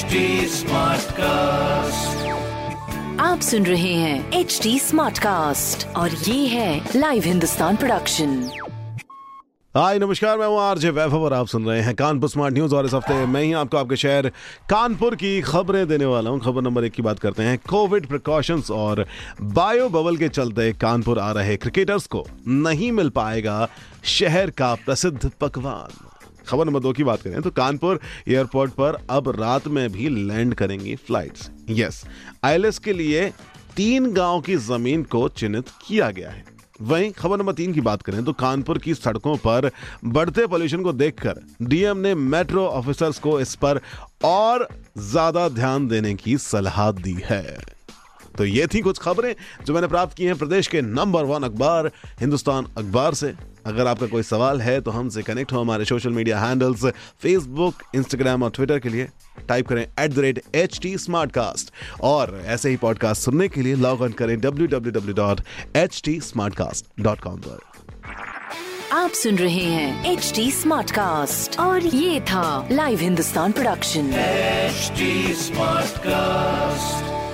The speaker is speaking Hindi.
HD Smartcast. आप सुन रहे हैं एच डी स्मार्ट कास्ट और ये है लाइव हिंदुस्तान प्रोडक्शन हाय नमस्कार मैं हूँ आरजे वैभव और आप सुन रहे हैं कानपुर स्मार्ट न्यूज़ और इस हफ़्ते मैं ही आपको आपके शहर कानपुर की खबरें देने वाला हूँ। खबर नंबर एक की बात करते हैं कोविड प्रिकॉशंस और बायो बबल के चलते कानपुर आ रहे क्रिकेटर्स को नहीं मिल पाएगा शहर का प्रसिद्ध पकवान। खबर नंबर दो की बात करें तो कानपुर एयरपोर्ट पर अब रात में भी लैंड करेंगी फ्लाइट्स। यस, आईएलएस के लिए तीन गाँव की ज़मीन को चिन्हित किया गया है। वहीं खबर नंबर तीन की बात करें तो कानपुर की सड़कों पर बढ़ते पोल्यूशन को देखकर डीएम ने मेट्रो ऑफिसर्स को इस पर और ज़्यादा ध्यान देने की सलाह दी है। तो ये थी कुछ खबरें जो मैंने प्राप्त की हैं प्रदेश के नंबर वन अखबार, हिंदुस्तान अखबार से। अगर आपका कोई सवाल है तो हमसे कनेक्ट हो हमारे social media handles Facebook Instagram और ट्विटर के लिए टाइप करें at the rate H T smart cast और ऐसे ही पॉडकास्ट सुनने के लिए लॉग ऑन करें W W W dot H T smart cast dot com पर आप सुन रहे हैं एच टी स्मार्ट कास्ट और ये था live Hindustan production HD Smartcast.